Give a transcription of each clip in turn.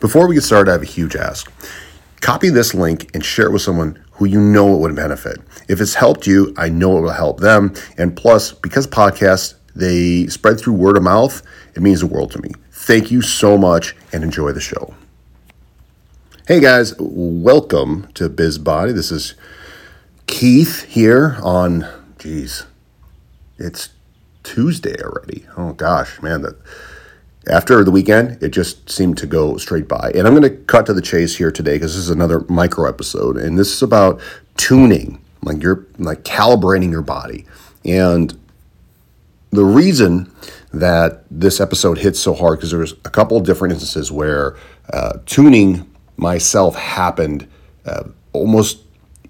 Before we get started, I have a huge ask. Copy this link and share it with someone who you know it would benefit. If it's helped you, I know it will help them. And plus, because podcasts, they spread through word of mouth, it means the world to me. Thank you so much and enjoy the show. Hey guys, welcome to BizBody. This is Keith here on, geez, it's Tuesday already. Oh gosh, man, that after the weekend, it just seemed to go straight by. And I'm going to cut to the chase here today because this is another micro episode, and this is about tuning, like you're like calibrating your body. And the reason that this episode hits so hard because there was a couple different instances where uh, tuning myself happened uh, almost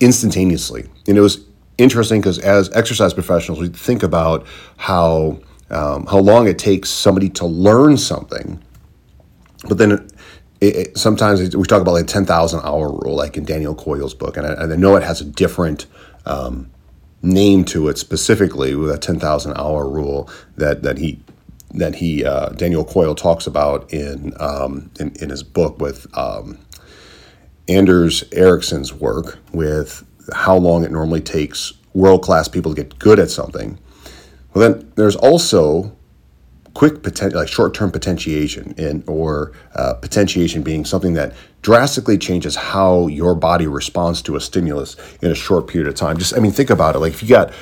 instantaneously, and it was interesting because as exercise professionals, we think about how um, how long it takes somebody to learn something. But then it, it, sometimes we talk about like 10,000 hour rule, like in Daniel Coyle's book. And I, and I know it has a different um, name to it specifically with a 10,000 hour rule that, that he that he uh, Daniel Coyle talks about in, um, in, in his book with um, Anders Ericsson's work with how long it normally takes world class people to get good at something. Well, then there's also quick potential, like short-term potentiation, and or uh, potentiation being something that drastically changes how your body responds to a stimulus in a short period of time. Just, I mean, think about it. Like if you got,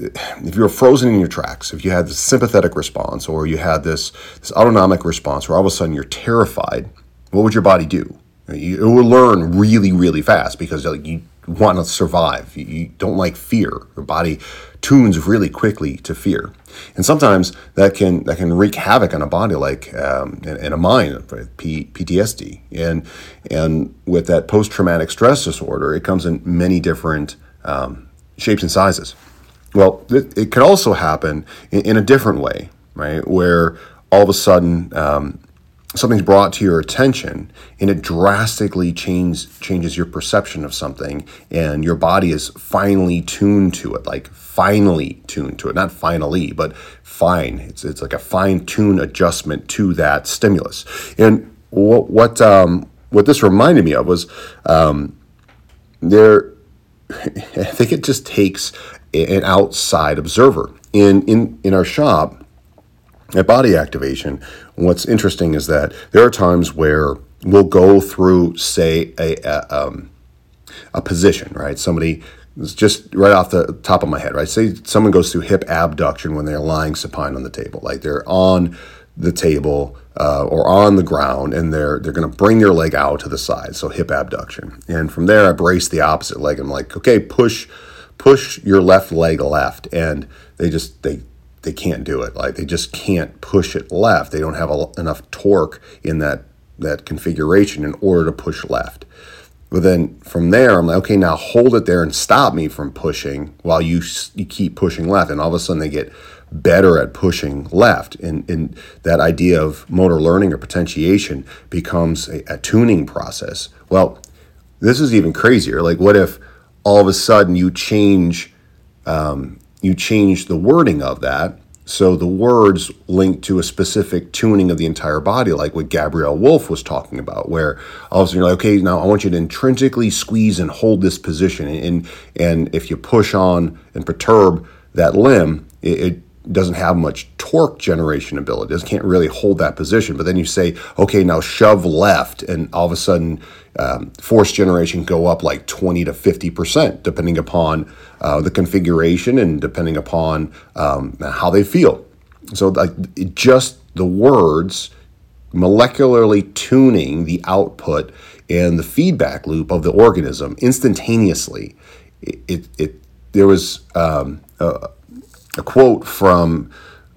if you were frozen in your tracks, if you had this sympathetic response, or you had this this autonomic response, where all of a sudden you're terrified, what would your body do? It will learn really, really fast because like you want to survive. You don't like fear. Your body tunes really quickly to fear, and sometimes that can that can wreak havoc on a body, like um, in, in, a mind, P, PTSD, and and with that post traumatic stress disorder, it comes in many different um, shapes and sizes. Well, it, it could also happen in, in, a different way, right? Where all of a sudden um, something's brought to your attention and it drastically change, changes your perception of something and your body is finely tuned to it like finely tuned to it not finally but fine. It's, it's like a fine tune adjustment to that stimulus. And what what, um, what this reminded me of was um, there i think it just takes an outside observer. In in in our shop at body activation, what's interesting is that there are times where we'll go through, say, a, a, um, a position, right? Somebody just right off the top of my head, right? Say someone goes through hip abduction when they're lying supine on the table, like they're on the table uh, or on the ground, and they're they're going to bring their leg out to the side, so hip abduction. And from there, I brace the opposite leg. I'm like, okay, push push your left leg left, and they just they they can't do it. Like they just can't push it left. They don't have a, enough torque in that that configuration in order to push left. But then from there, I'm like, okay, now hold it there and stop me from pushing while you you keep pushing left. And all of a sudden, they get better at pushing left. And, and that idea of motor learning or potentiation becomes a, a tuning process. Well, this is even crazier. Like, what if all of a sudden you change um, you change the wording of that so the words link to a specific tuning of the entire body, like what Gabriele Wulf was talking about, where all of a sudden you're like, okay, now I want you to intrinsically squeeze and hold this position. And, and if you push on and perturb that limb, it, it doesn't have much torque generation ability. It can't really hold that position. But then you say, okay, now shove left, and all of a sudden, um, force generation go up like 20 to 50 percent, depending upon uh, the configuration and depending upon um, how they feel. So, like just the words molecularly tuning the output and the feedback loop of the organism instantaneously. It, it, it there was um, a quote from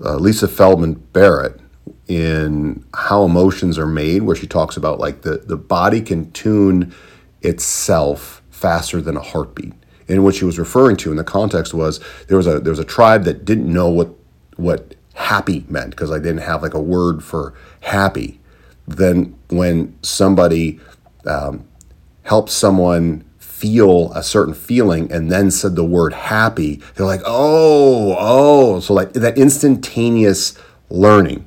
uh, Lisa Feldman Barrett in How Emotions Are Made, where she talks about like the, the body can tune itself faster than a heartbeat. And what she was referring to in the context was there was a there was a tribe that didn't know what what happy meant because I didn't have like a word for happy. Then when somebody um, helps someone feel a certain feeling and then said the word happy, they're like, oh, oh. So, like that instantaneous learning.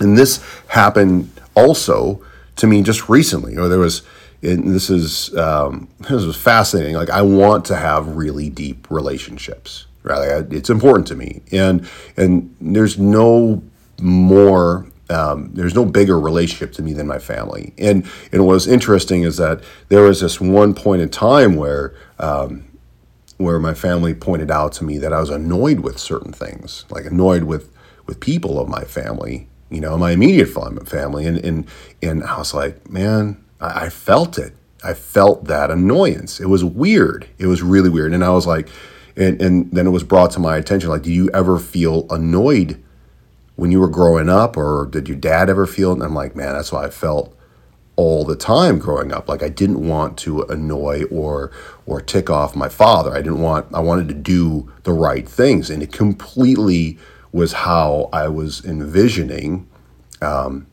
And this happened also to me just recently, or there was, and this is um, this was fascinating. Like I want to have really deep relationships, right? Like, it's important to me, and and there's no more um, there's no bigger relationship to me than my family. And and was interesting is that there was this one point in time where um, where my family pointed out to me that I was annoyed with certain things, like annoyed with with people of my family, you know, my immediate family, and and and I was like, man, I, I felt it. I felt that annoyance. It was weird. It was really weird, and I was like, and and then it was brought to my attention, like, do you ever feel annoyed? When you were growing up, or did your dad ever feel? And I'm like, man, that's why I felt all the time growing up. Like I didn't want to annoy or or tick off my father. I didn't want. I wanted to do the right things, and it completely was how I was envisioning. Um,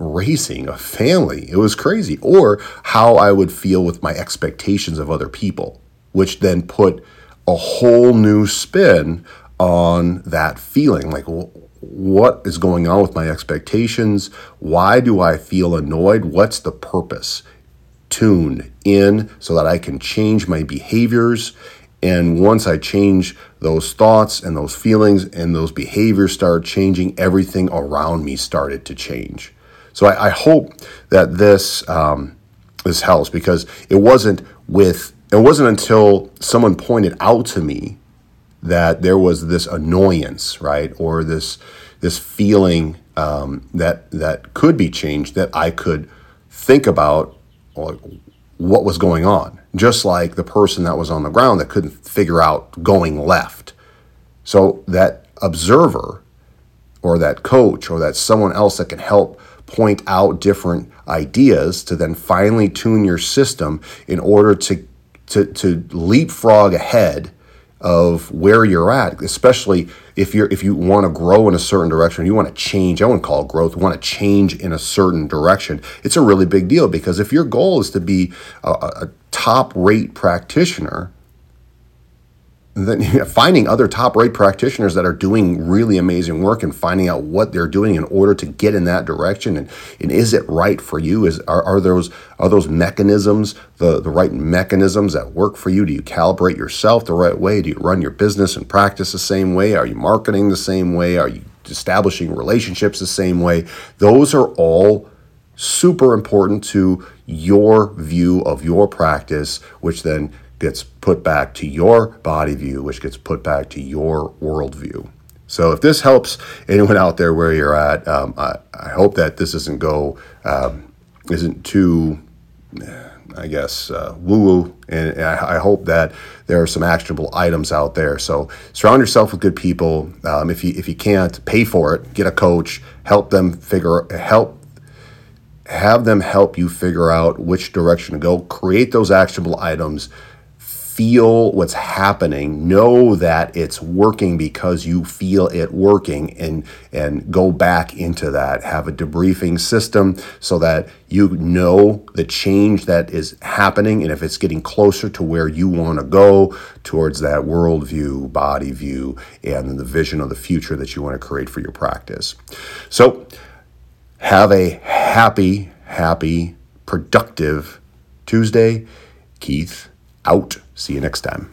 raising a family. It was crazy. Or how I would feel with my expectations of other people, which then put a whole new spin on that feeling. Like, well, what is going on with my expectations? Why do I feel annoyed? What's the purpose? Tune in so that I can change my behaviors. And once I change those thoughts and those feelings and those behaviors start changing, everything around me started to change. So I, I hope that this um, this helps because it wasn't with it wasn't until someone pointed out to me that there was this annoyance, right, or this this feeling um, that that could be changed that I could think about what was going on, just like the person that was on the ground that couldn't figure out going left. So that observer, or that coach, or that someone else that can help point out different ideas to then finally tune your system in order to to, to leapfrog ahead of where you're at, especially if you're if you want to grow in a certain direction, you want to change. I wouldn't call it growth. Want to change in a certain direction. It's a really big deal because if your goal is to be a, a top rate practitioner, then finding other top rate practitioners that are doing really amazing work and finding out what they're doing in order to get in that direction and, and is it right for you? Is are, are those are those mechanisms the, the right mechanisms that work for you? Do you calibrate yourself the right way? Do you run your business and practice the same way? Are you marketing the same way? Are you establishing relationships the same way? Those are all super important to your view of your practice which then gets put back to your body view, which gets put back to your worldview. So if this helps anyone out there where you're at, um, I, I, hope that this doesn't go um, isn't too, I guess, uh, woo woo, and I, I, hope that there are some actionable items out there. So surround yourself with good people. Um, if you if you can't pay for it, get a coach. Help them figure help have them help you figure out which direction to go. Create those actionable items feel what's happening know that it's working because you feel it working and and go back into that. Have a debriefing system so that you know the change that is happening and if it's getting closer to where you want to go towards that worldview body view and the vision of the future that you want to create for your practice. So have a happy happy productive tuesday. Keith out. See you next time.